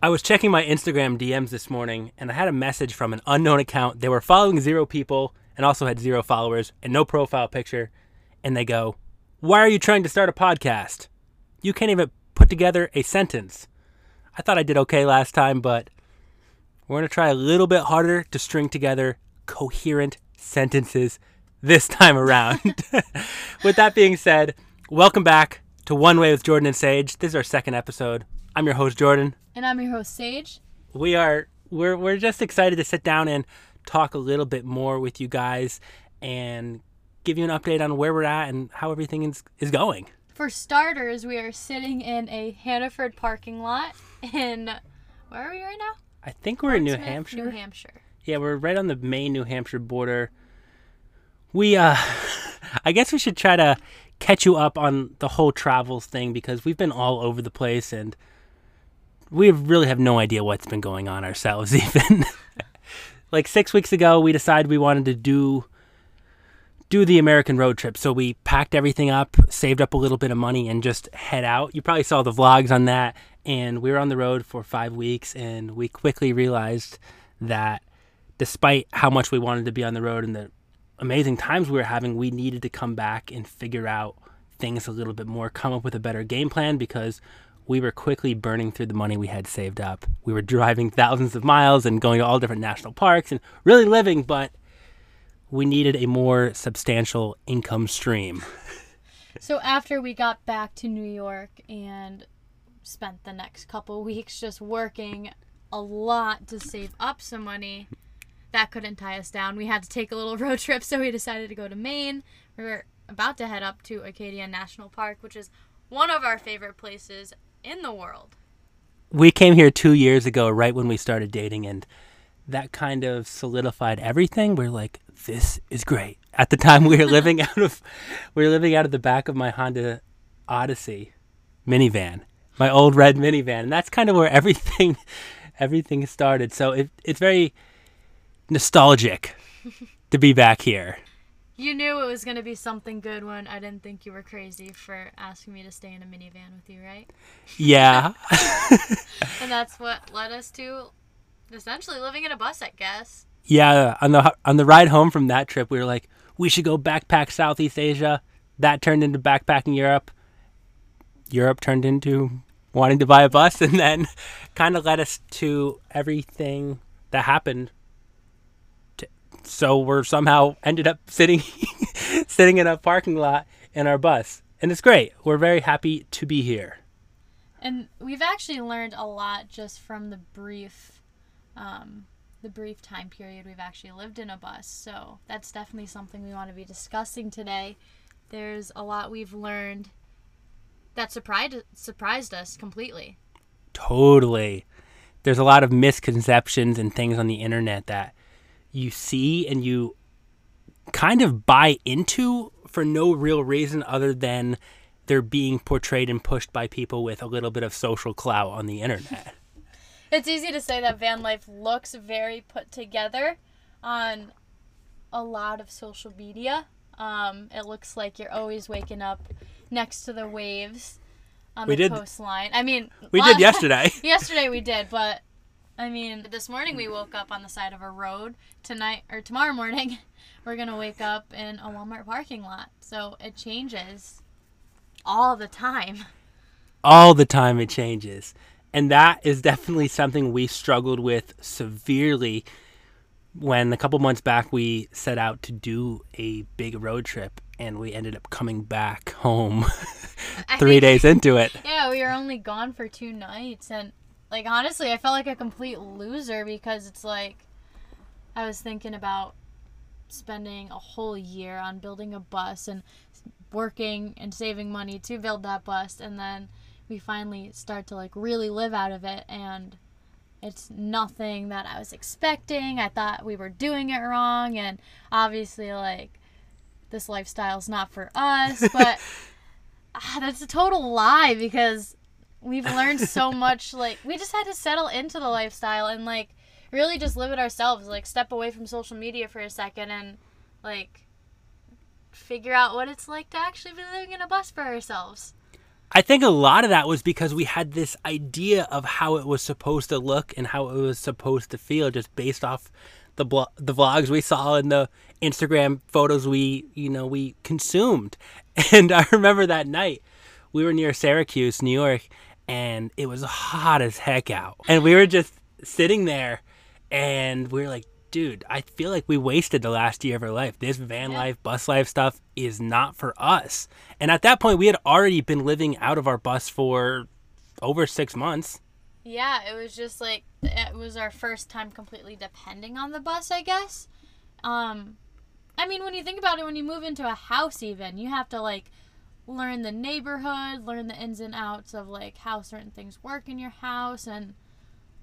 I was checking my Instagram DMs this morning and I had a message from an unknown account. They were following zero people and also had zero followers and no profile picture. And they go, Why are you trying to start a podcast? You can't even put together a sentence. I thought I did okay last time, but we're going to try a little bit harder to string together coherent sentences this time around. with that being said, welcome back to One Way with Jordan and Sage. This is our second episode. I'm your host, Jordan. And I'm your host, Sage. We are we're we're just excited to sit down and talk a little bit more with you guys and give you an update on where we're at and how everything is, is going. For starters, we are sitting in a Hannaford parking lot in where are we right now? I think we're in New Hampshire. New Hampshire. Yeah, we're right on the Maine New Hampshire border. We uh I guess we should try to catch you up on the whole travels thing because we've been all over the place and we really have no idea what's been going on ourselves even. like 6 weeks ago we decided we wanted to do do the American road trip. So we packed everything up, saved up a little bit of money and just head out. You probably saw the vlogs on that and we were on the road for 5 weeks and we quickly realized that despite how much we wanted to be on the road and the amazing times we were having, we needed to come back and figure out things a little bit more, come up with a better game plan because we were quickly burning through the money we had saved up. We were driving thousands of miles and going to all different national parks and really living, but we needed a more substantial income stream. So after we got back to New York and spent the next couple weeks just working a lot to save up some money, that couldn't tie us down. We had to take a little road trip, so we decided to go to Maine. We were about to head up to Acadia National Park, which is one of our favorite places in the world. we came here two years ago, right when we started dating, and that kind of solidified everything. We're like, this is great. At the time, we were living out of we were living out of the back of my Honda Odyssey minivan, my old red minivan, and that's kind of where everything everything started. So it, it's very nostalgic to be back here. You knew it was going to be something good when I didn't think you were crazy for asking me to stay in a minivan with you, right? Yeah, And that's what led us to essentially living in a bus, I guess. yeah. On the on the ride home from that trip, we were like, we should go backpack Southeast Asia. That turned into backpacking Europe. Europe turned into wanting to buy a bus, and then kind of led us to everything that happened. To, so we're somehow ended up sitting sitting in a parking lot in our bus, and it's great. We're very happy to be here. And we've actually learned a lot just from the brief, um, the brief time period we've actually lived in a bus. So that's definitely something we want to be discussing today. There's a lot we've learned that surprised surprised us completely. Totally. There's a lot of misconceptions and things on the internet that you see and you kind of buy into for no real reason other than they're being portrayed and pushed by people with a little bit of social clout on the internet. It's easy to say that van life looks very put together on a lot of social media. Um, it looks like you're always waking up next to the waves on We the did- coastline. I mean, We did yesterday. yesterday we did, but I mean, this morning we woke up on the side of a road. Tonight or tomorrow morning, we're gonna wake up in a Walmart parking lot. So it changes all the time. all the time it changes. And that is definitely something we struggled with severely when a couple months back we set out to do a big road trip and we ended up coming back home three think- days into it. Yeah, we were only gone for two nights, and like honestly, I felt like a complete loser because it's like I was thinking about spending a whole year on building a bus and working and saving money to build that bus, and then we finally start to like really live out of it, and it's nothing that I was expecting. I thought we were doing it wrong, and obviously, like this lifestyle's not for us, but. Ah, that's a total lie because we've learned so much. Like we just had to settle into the lifestyle and like really just live it ourselves. Like step away from social media for a second and like figure out what it's like to actually be living in a bus for ourselves. I think a lot of that was because we had this idea of how it was supposed to look and how it was supposed to feel just based off the blo- the vlogs we saw and the Instagram photos we, you know, we consumed. And I remember that night we were near Syracuse, New York, and it was hot as heck out. And we were just sitting there and we were like, dude, I feel like we wasted the last year of our life. This van Yeah. life, bus life stuff is not for us. And at that point, we had already been living out of our bus for over six months. Yeah, it was just like it was our first time completely depending on the bus, I guess. Um I mean, when you think about it, when you move into a house even, you have to like learn the neighborhood, learn the ins and outs of like how certain things work in your house and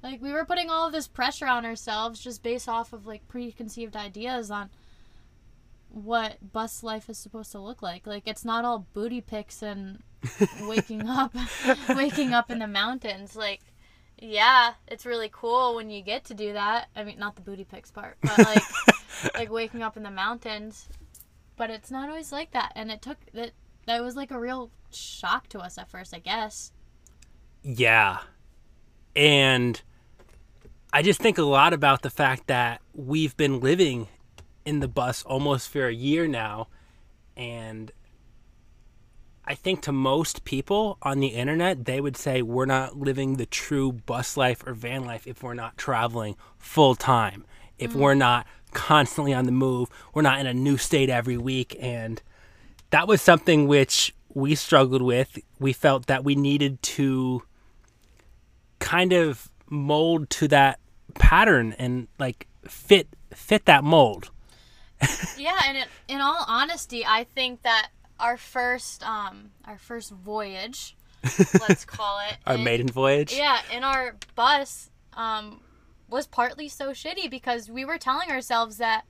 like we were putting all of this pressure on ourselves just based off of like preconceived ideas on what bus life is supposed to look like. Like it's not all booty pics and waking up waking up in the mountains like yeah, it's really cool when you get to do that. I mean, not the booty pics part, but like like waking up in the mountains. But it's not always like that, and it took that that was like a real shock to us at first, I guess. Yeah. And I just think a lot about the fact that we've been living in the bus almost for a year now. And I think to most people on the internet, they would say we're not living the true bus life or van life if we're not traveling full time, if we're mm. not constantly on the move, we're not in a new state every week. And that was something which we struggled with. We felt that we needed to kind of mold to that pattern and like fit fit that mold. yeah, and it, in all honesty, I think that our first um our first voyage, let's call it, Our in- maiden voyage. Yeah, in our bus um, was partly so shitty because we were telling ourselves that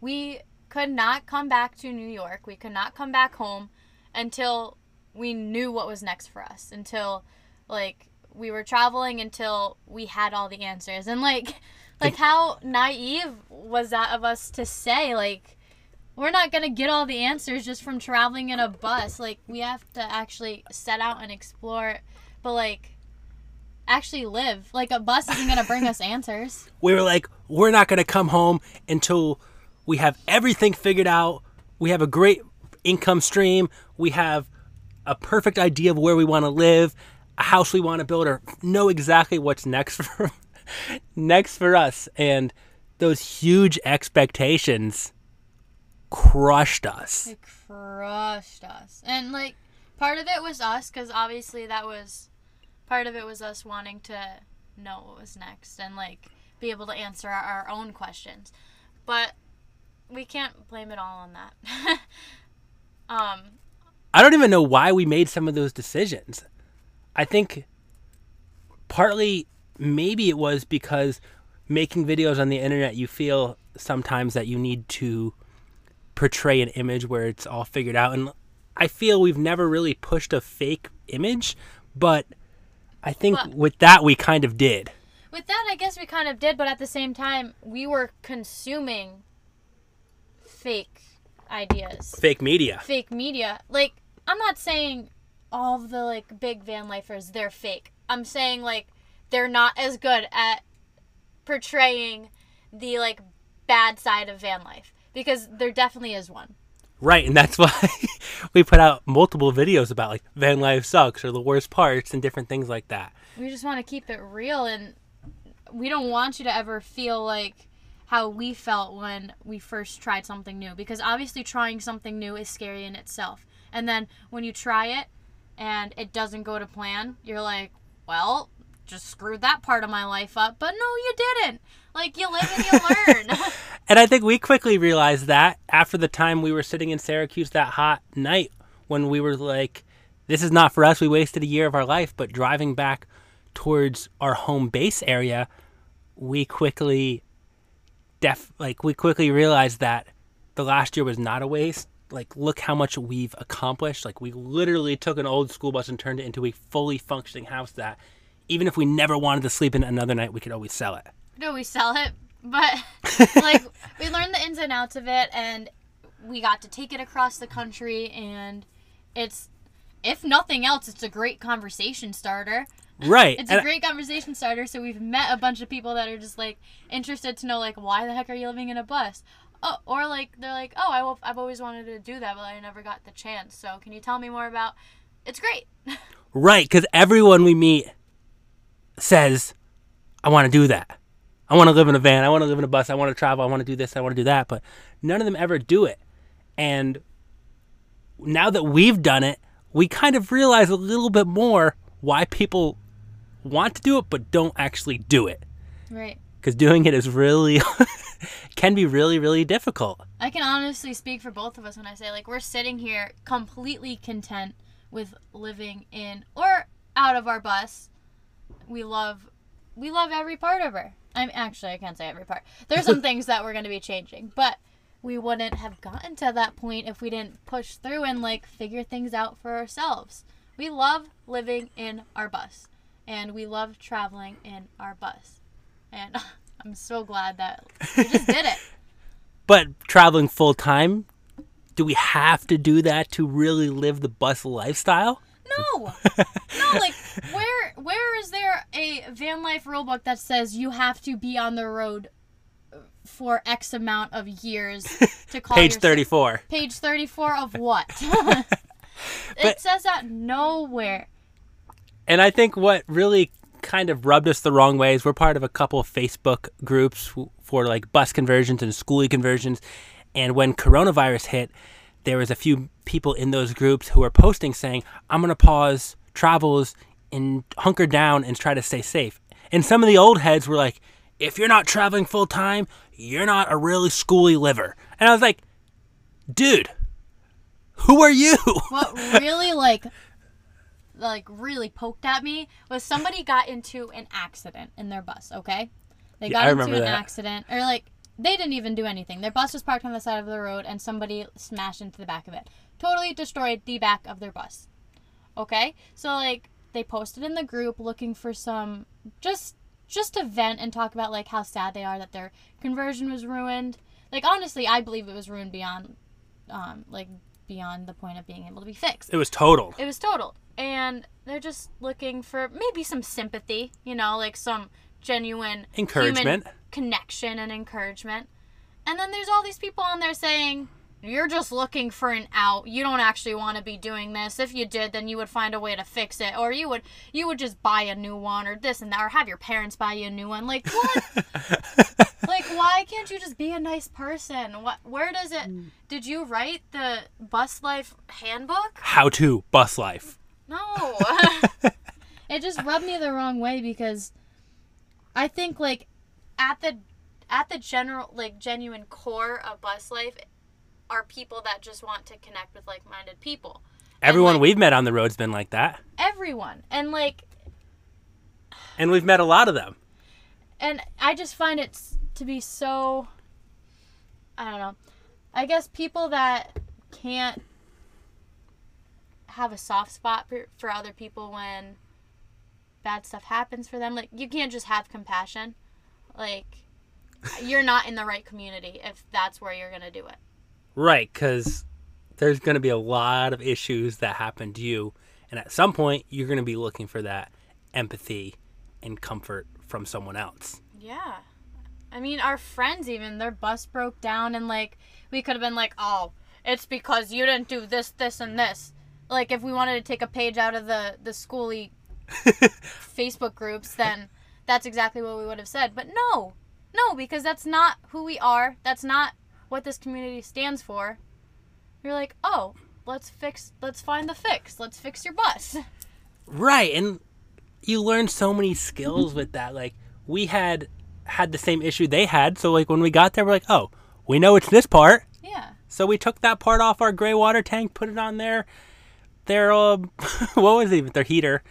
we could not come back to New York. We could not come back home until we knew what was next for us. Until like we were traveling until we had all the answers. And like like how naive was that of us to say like we're not going to get all the answers just from traveling in a bus. Like we have to actually set out and explore but like actually live. Like a bus isn't gonna bring us answers. We were like, we're not gonna come home until we have everything figured out. We have a great income stream. We have a perfect idea of where we want to live, house we want to build, or know exactly what's next for next for us. And those huge expectations crushed us. It crushed us, and like part of it was us, because obviously that was part of it was us wanting to know what was next and like be able to answer our, our own questions, but we can't blame it all on that. um, I don't even know why we made some of those decisions. I think partly maybe it was because making videos on the internet, you feel sometimes that you need to portray an image where it's all figured out. And I feel we've never really pushed a fake image, but I think But- with that we kind of did. with that, I guess we kind of did, but at the same time, we were consuming fake ideas. Fake media. fake media. Like, I'm not saying all of the like big van lifers they're fake. I'm saying like they're not as good at portraying the like bad side of van life because there definitely is one. Right, and that's why we put out multiple videos about like van life sucks or the worst parts and different things like that. We just want to keep it real and we don't want you to ever feel like how we felt when we first tried something new because obviously trying something new is scary in itself. And then when you try it and it doesn't go to plan, you're like, well, just screwed that part of my life up. But no, you didn't. Like you live and you learn. And I think we quickly realized that after the time we were sitting in Syracuse that hot night when we were like, this is not for us. We wasted a year of our life. But driving back towards our home base area, we quickly, def like we quickly realized that the last year was not a waste. Like look how much we've accomplished. Like we literally took an old school bus and turned it into a fully functioning house that even if we never wanted to sleep in another night, we could always sell it. No, we sell it, but like we learned the ins and outs of it, and we got to take it across the country, and it's if nothing else, it's a great conversation starter. Right. It's and a great conversation starter. So we've met a bunch of people that are just like interested to know like why the heck are you living in a bus? Oh, or like they're like, oh, I will, I've always wanted to do that, but I never got the chance. So can you tell me more about? It's great. Right, because everyone we meet says, I want to do that. I want to live in a van. I want to live in a bus. I want to travel. I want to do this. I want to do that. But none of them ever do it. And now that we've done it, we kind of realize a little bit more why people want to do it but don't actually do it. right. Because doing it is really, can be really, really difficult. I can honestly speak for both of us when I say like we're sitting here completely content with living in or out of our bus. We love we love every part of her. I'm actually I can't say every part. There's some things that we're going to be changing, but we wouldn't have gotten to that point if we didn't push through and like figure things out for ourselves. We love living in our bus and we love traveling in our bus. And I'm so glad that we just did it. But traveling full time, do we have to do that to really live the bus lifestyle? No, no. Like, where where is there a van life rule book that says you have to be on the road for X amount of years to call Page yourself- 34. Page thirty four of what? it But- says that nowhere. And I think what really kind of rubbed us the wrong way is we're part of a couple of Facebook groups for like bus conversions and schoolie conversions. And when coronavirus hit, there was a few people in those groups who were posting saying, "I'm going to pause travels and hunker down and try to stay safe." And some of the old heads were like, "If you're not traveling full time, you're not a really schooly liver." And I was like, "Dude, who are you?" What really like like really poked at me was somebody got into an accident in their bus, okay? They Yeah, got I into an that. accident or like they didn't even do anything. Their bus was parked on the side of the road and somebody smashed into the back of it. Totally destroyed the back of their bus. Okay? So like they posted in the group looking for some just just to vent and talk about like how sad they are that their conversion was ruined. Like honestly, I believe it was ruined beyond um like beyond the point of being able to be fixed. it was total. It was totaled. And they're just looking for maybe some sympathy, you know, like some genuine Encouragement. human connection and encouragement. And then there's all these people on there saying, you're just looking for an out. You don't actually want to be doing this. If you did, then you would find a way to fix it, or you would you would just buy a new one, or this and that, or have your parents buy you a new one. Like what? like why can't you just be a nice person? What? Where does it? Mm. Did you write the bus life handbook? How to bus life. No. it just rubbed me the wrong way because I think like at the at the general like genuine core of bus life are people that just want to connect with like-minded people. Everyone like, we've met on the road's been like that. everyone. And like And we've met a lot of them. and I just find it to be so I don't know. I guess people that can't have a soft spot for, for other people when bad stuff happens for them, like you can't just have compassion. Like you're not in the right community if that's where you're going to do it. Right, because there's going to be a lot of issues that happen to you. And at some point, you're going to be looking for that empathy and comfort from someone else. Yeah. I mean, our friends even their bus broke down and like we could have been like, "Oh, it's because you didn't do this, this and this." Like if we wanted to take a page out of the the schooly Facebook groups, then that's exactly what we would have said. But no. No, because that's not who we are. That's not what this community stands for. You're like, "Oh, let's fix let's find the fix. Let's fix your bus." Right, and you learn so many skills with that. Like we had had the same issue they had, so like when we got there, we're like, oh, we know it's this part. Yeah. So we took that part off our gray water tank, put it on their their um, what was it? Their heater.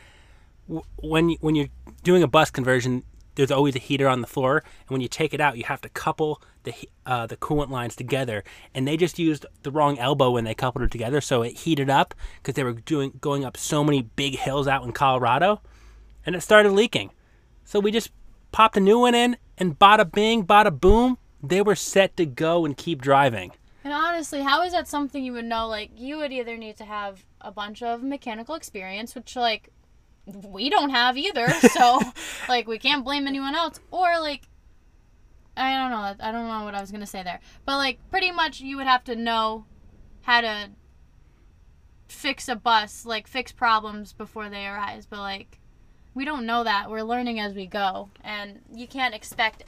When when you're doing a bus conversion, there's always a heater on the floor, and when you take it out, you have to couple the uh, the coolant lines together. And they just used the wrong elbow when they coupled it together, so it heated up because they were doing going up so many big hills out in Colorado, and it started leaking. So we just popped a new one in, and bada bing, bada boom, they were set to go and keep driving. And honestly, how is that something you would know? Like, you would either need to have a bunch of mechanical experience, which, like, we don't have either. So, like, we can't blame anyone else. Or, like, I don't know. I don't know what I was going to say there. But, like, pretty much you would have to know how to fix a bus, like, fix problems before they arise. But, like, we don't know that. We're learning as we go. And you can't expect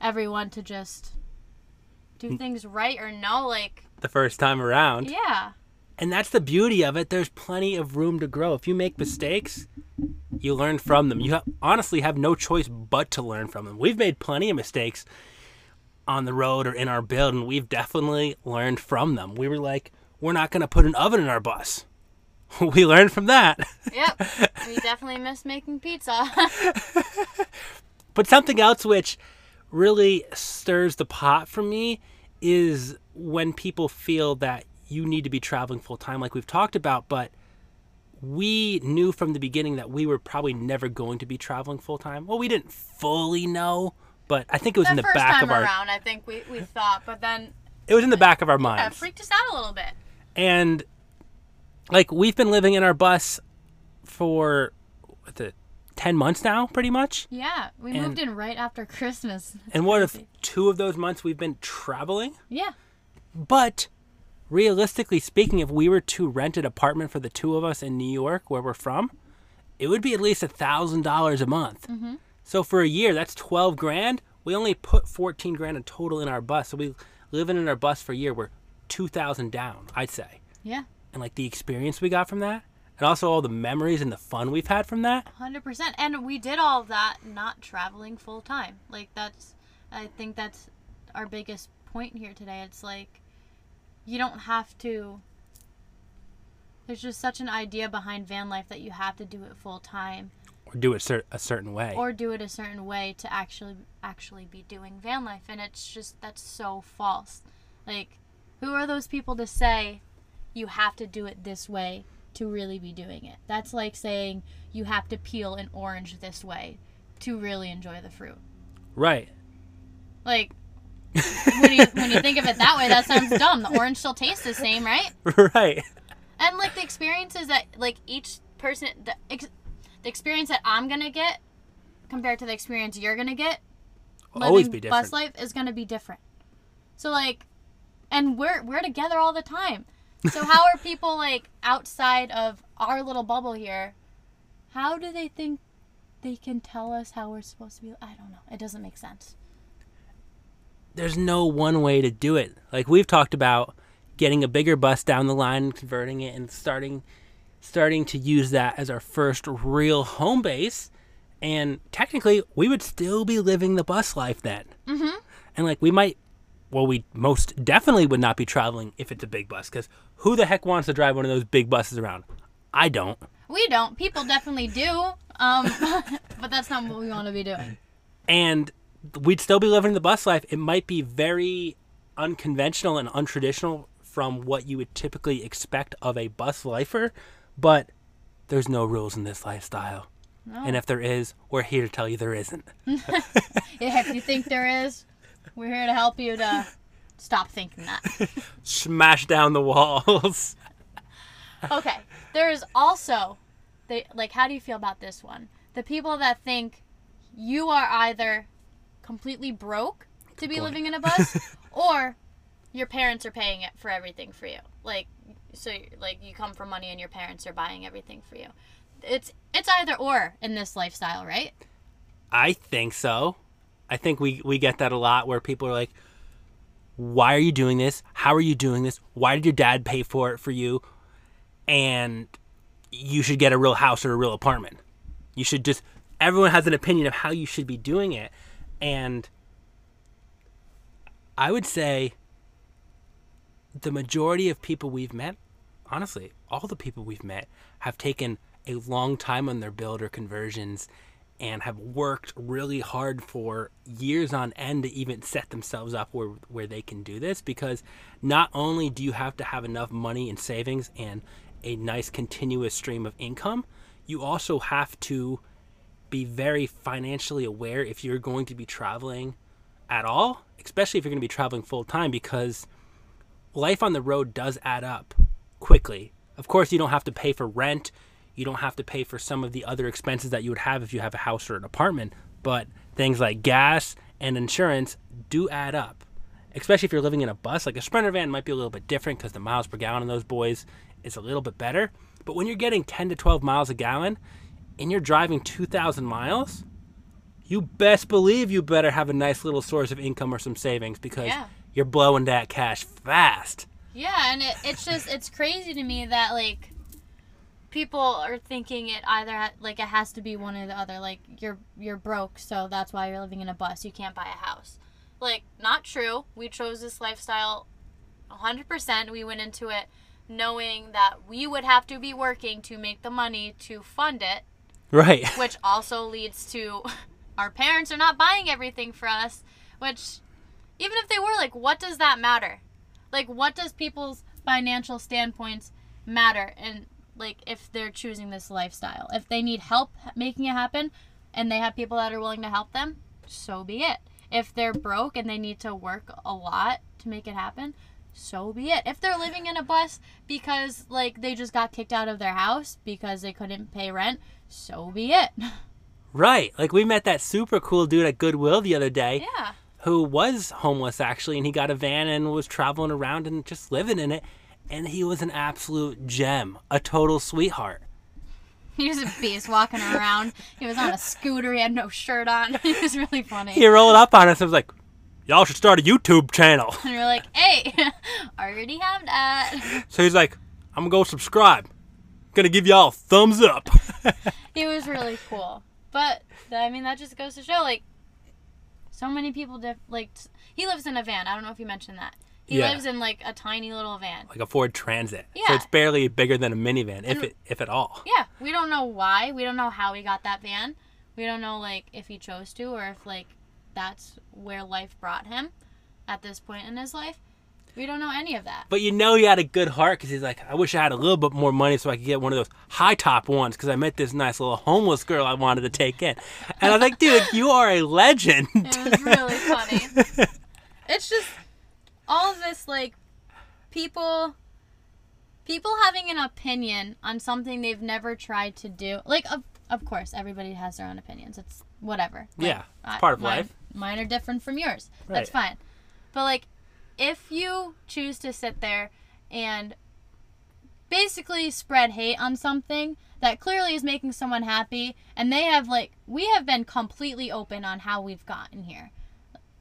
everyone to just do things right or no. Like, The first time around. yeah. And that's the beauty of it. There's plenty of room to grow. If you make mistakes, you learn from them. You ha- honestly have no choice but to learn from them. We've made plenty of mistakes on the road or in our build, and we've definitely learned from them. We were like, we're not going to put an oven in our bus. we learned from that. Yep. we definitely miss making pizza. But something else which really stirs the pot for me is when people feel that you need to be traveling full time, like we've talked about, but we knew from the beginning that we were probably never going to be traveling full time. Well, we didn't fully know, but I think it was in the the first back time of our around, I think we, we thought, but then it was in the back of our yeah, it freaked us out a little bit. and like we've been living in our bus for 10 months now pretty much. Yeah, we And- moved in right after Christmas. And what if two of those months we've been traveling? Yeah. But realistically speaking, if we were to rent an apartment for the two of us in New York, where we're from, it would be at least a thousand dollars a month. Mm-hmm. So for a year, that's twelve grand. We only put fourteen grand in total in our bus. So we living in our bus for a year, we're two thousand down, I'd say. Yeah. And like the experience we got from that, and also all the memories and the fun we've had from that. 100%. And we did all that not traveling full time. Like, that's, I think that's our biggest point here today. It's like, you don't have to, there's just such an idea behind van life that you have to do it full time Or do it cer- a certain way. or do it a certain way to actually actually be doing van life and it's just that's so false like who are those people to say you have to do it this way to really be doing it that's like saying you have to peel an orange this way to really enjoy the fruit right. like when you when you think of it that way that sounds dumb the orange still tastes the same right right. and like the experiences that like each person the, ex, the experience that i'm gonna get compared to the experience you're gonna get Will always be different. bus life is gonna be different so like and we're we're together all the time so how are people like outside of our little bubble here how do they think they can tell us how we're supposed to be i don't know it doesn't make sense there's no one way to do it. Like we've talked about getting a bigger bus down the line and converting it and starting starting to use that as our first real home base. And technically, we would still be living the bus life then. Mm-hmm. And like we might, well, we most definitely would not be traveling if it's a big bus because who the heck wants to drive one of those big buses around? I don't. we don't people definitely do um but that's not what we want to be doing and we'd still be living the bus life. It might be very unconventional and untraditional from what you would typically expect of a bus lifer, but there's no rules in this lifestyle. No. And if there is, we're here to tell you there isn't. if you think there is we're here to help you to stop thinking that. Smash down the walls. okay there is also they like how do you feel about this one? The people that think you are either completely broke to be living in a bus or your parents are paying it for everything for you. Like so like you come from money and your parents are buying everything for you. It's it's either or in this lifestyle right? I think so. I think we, we get that a lot where people are like, why are you doing this? How are you doing this? Why did your dad pay for it for you? And you should get a real house or a real apartment. You should just, everyone has an opinion of how you should be doing it. And I would say the majority of people we've met, honestly, all the people we've met have taken a long time on their build or conversions and have worked really hard for years on end to even set themselves up where where they can do this because not only do you have to have enough money in savings and a nice continuous stream of income, you also have to be very financially aware if you're going to be traveling at all, especially if you're going to be traveling full time because life on the road does add up quickly. Of course, you don't have to pay for rent, you don't have to pay for some of the other expenses that you would have if you have a house or an apartment, but things like gas and insurance do add up. Especially if you're living in a bus, like a Sprinter van might be a little bit different because the miles per gallon on those boys is a little bit better. But when you're getting 10 to 12 miles a gallon and you're driving 2,000 miles, you best believe you better have a nice little source of income or some savings because Yeah. you're blowing that cash fast. Yeah, and it, it's just it's crazy to me that like people are thinking it either ha- like it has to be one or the other. Like you're you're broke, so that's why you're living in a bus. You can't buy a house. Like not true. We chose this lifestyle 100%. We went into it knowing that we would have to be working to make the money to fund it, Right. which also leads to our parents are not buying everything for us, which even if they were like what does that matter? Like what does people's financial standpoints matter and like if they're choosing this lifestyle. If they need help making it happen and they have people that are willing to help them, so be it. If they're broke and they need to work a lot to make it happen, so be it. If they're living in a bus because like they just got kicked out of their house because they couldn't pay rent, so be it. Right. Like we met that super cool dude at Goodwill the other day Yeah. who was homeless actually and he got a van and was traveling around and just living in it and he was an absolute gem, a total sweetheart. He was a beast walking around. He was on a scooter. He had no shirt on. He was really funny. He rolled up on us and was like, "Y'all should start a YouTube channel." And we're like, hey, already have that. So he's like, "I'm going to go subscribe. Going to give y'all a thumbs up." He was really cool. But, I mean, that just goes to show, like, so many people, diff- like, he lives in a van. I don't know if you mentioned that. He Yeah. lives in, like, a tiny little van. like a Ford Transit. Yeah, So it's barely bigger than a minivan if And- it if at all. Yeah, we don't know why. We don't know how he got that van. We don't know, like, if he chose to or if, like, that's where life brought him at this point in his life. We don't know any of that. But you know he had a good heart because he's like, I wish I had a little bit more money so I could get one of those high top ones because I met this nice little homeless girl I wanted to take in. And I was like, dude, you are a legend. It was really funny. It's just all of this like people people having an opinion on something they've never tried to do. Like of of course everybody has their own opinions. It's whatever. Like, Yeah, it's part of mine- life. Mine are different from yours. That's fine. But like if you choose to sit there and basically spread hate on something that clearly is making someone happy and they have like we have been completely open on how we've gotten here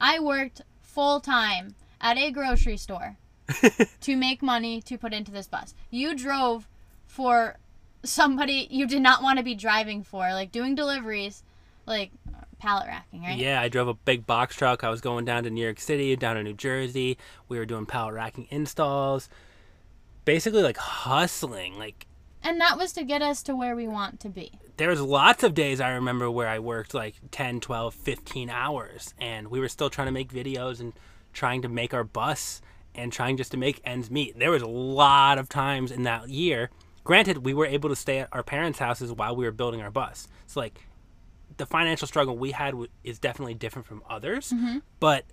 i worked full time at a grocery store to make money to put into this bus you drove for somebody you did not want to be driving for like doing deliveries like pallet racking right Yeah, I drove a big box truck. I was going down to New York City, down to New Jersey. We were doing pallet racking installs. Basically, like hustling. Like, and that was to get us to where we want to be there was lots of days I remember where I worked like 10, 12, 15 hours. And we were still trying to make videos and trying to make our bus and trying just to make ends meet. There was a lot of times in that year. Granted, we were able to stay at our parents' houses while we were building our bus. So, like, the financial struggle we had is definitely different from others, mm-hmm. but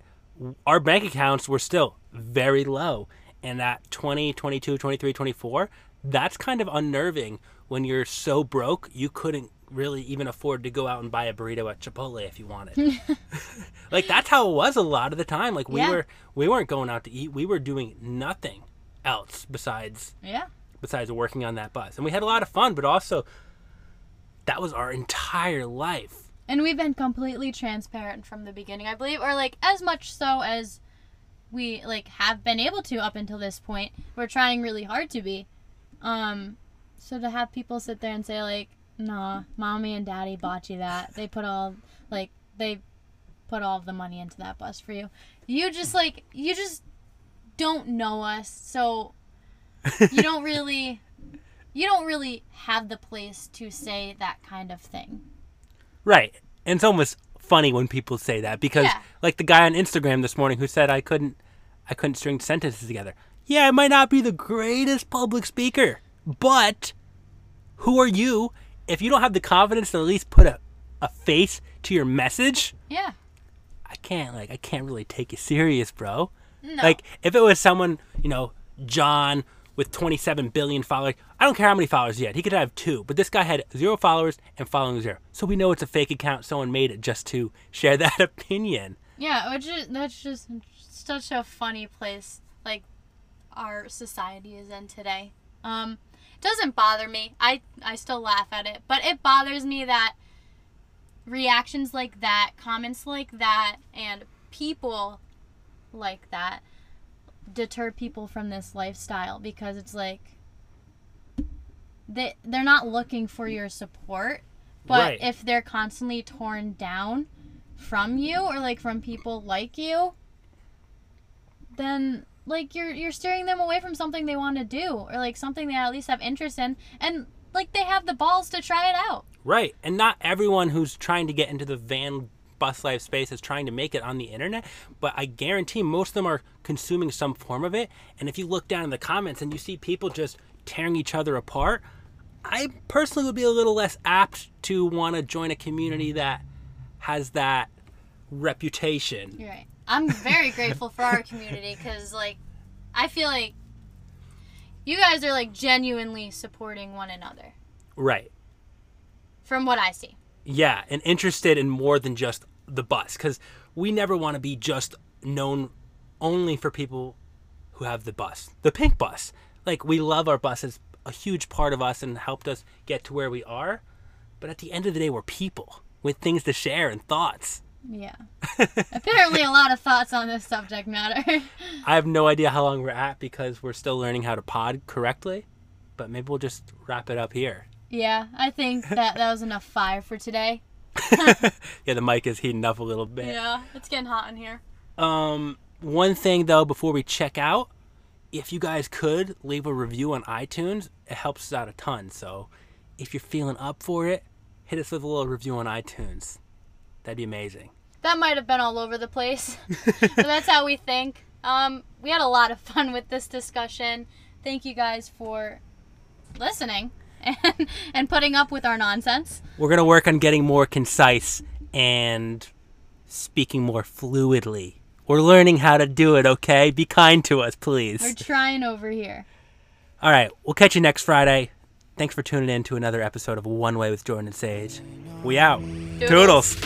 our bank accounts were still very low. And at 20, 22, 23, 24, that's kind of unnerving when you're so broke you couldn't really even afford to go out and buy a burrito at Chipotle if you wanted. like that's how it was a lot of the time. Like we Yeah. were we weren't going out to eat. We were doing nothing else besides yeah besides working on that bus. And we had a lot of fun, but also that was our entire life. And we've been completely transparent from the beginning, I believe, or like as much so as we like have been able to up until this point. We're trying really hard to be. Um so to have people sit there and say like, "Nah, mommy and daddy bought you that. They put all like they put all of the money into that bus for you." You just like you just don't know us. So you don't really you don't really have the place to say that kind of thing. Right. And it's almost funny when people say that because Yeah. like the guy on Instagram this morning who said I couldn't I couldn't string sentences together. Yeah, I might not be the greatest public speaker, but who are you if you don't have the confidence to at least put a, a face to your message? Yeah. I can't like I can't really take you serious, bro. No. Like if it was someone, you know, John with 27 billion followers, I don't care how many followers he had. He could have two, but this guy had zero followers and following zero. So we know it's a fake account. Someone made it just to share that opinion. Yeah, which is that's just such a funny place like our society is in today. Um doesn't bother me. I I still laugh at it, but it bothers me that reactions like that, comments like that and people like that deter people from this lifestyle because it's like they they're not looking for your support, but Right. if they're constantly torn down from you or like from people like you, then like you're you're steering them away from something they want to do or like something they at least have interest in and like they have the balls to try it out. Right. And not everyone who's trying to get into the van bus life space is trying to make it on the internet, but I guarantee most of them are consuming some form of it. And if you look down in the comments and you see people just tearing each other apart, I personally would be a little less apt to want to join a community that has that reputation. Right. I'm very grateful for our community because, like, I feel like you guys are like genuinely supporting one another Right. from what I see. Yeah, and interested in more than just the bus because we never want to be just known only for people who have the bus, the pink bus. Like we love our bus; it's a huge part of us and helped us get to where we are. But at the end of the day, we're people with things to share and thoughts. Yeah. Apparently, a lot of thoughts on this subject matter. I have no idea how long we're at because we're still learning how to pod correctly. But maybe we'll just wrap it up here. yeah, I think that that was enough fire for today. Yeah, the mic is heating up a little bit. Yeah, it's getting hot in here. Um, one thing though, before we check out, if you guys could leave a review on iTunes, it helps us out a ton. So, if you're feeling up for it, hit us with a little review on iTunes. That'd be amazing. That might have been all over the place, but that's how we think. Um, we had a lot of fun with this discussion. Thank you guys for listening and, and putting up with our nonsense. We're gonna work on getting more concise and speaking more fluidly. We're learning how to do it. Okay, be kind to us, please. We're trying over here. All right, we'll catch you next Friday. Thanks for tuning in to another episode of One Way with Jordan and Sage. We out. Doodles. Toodles.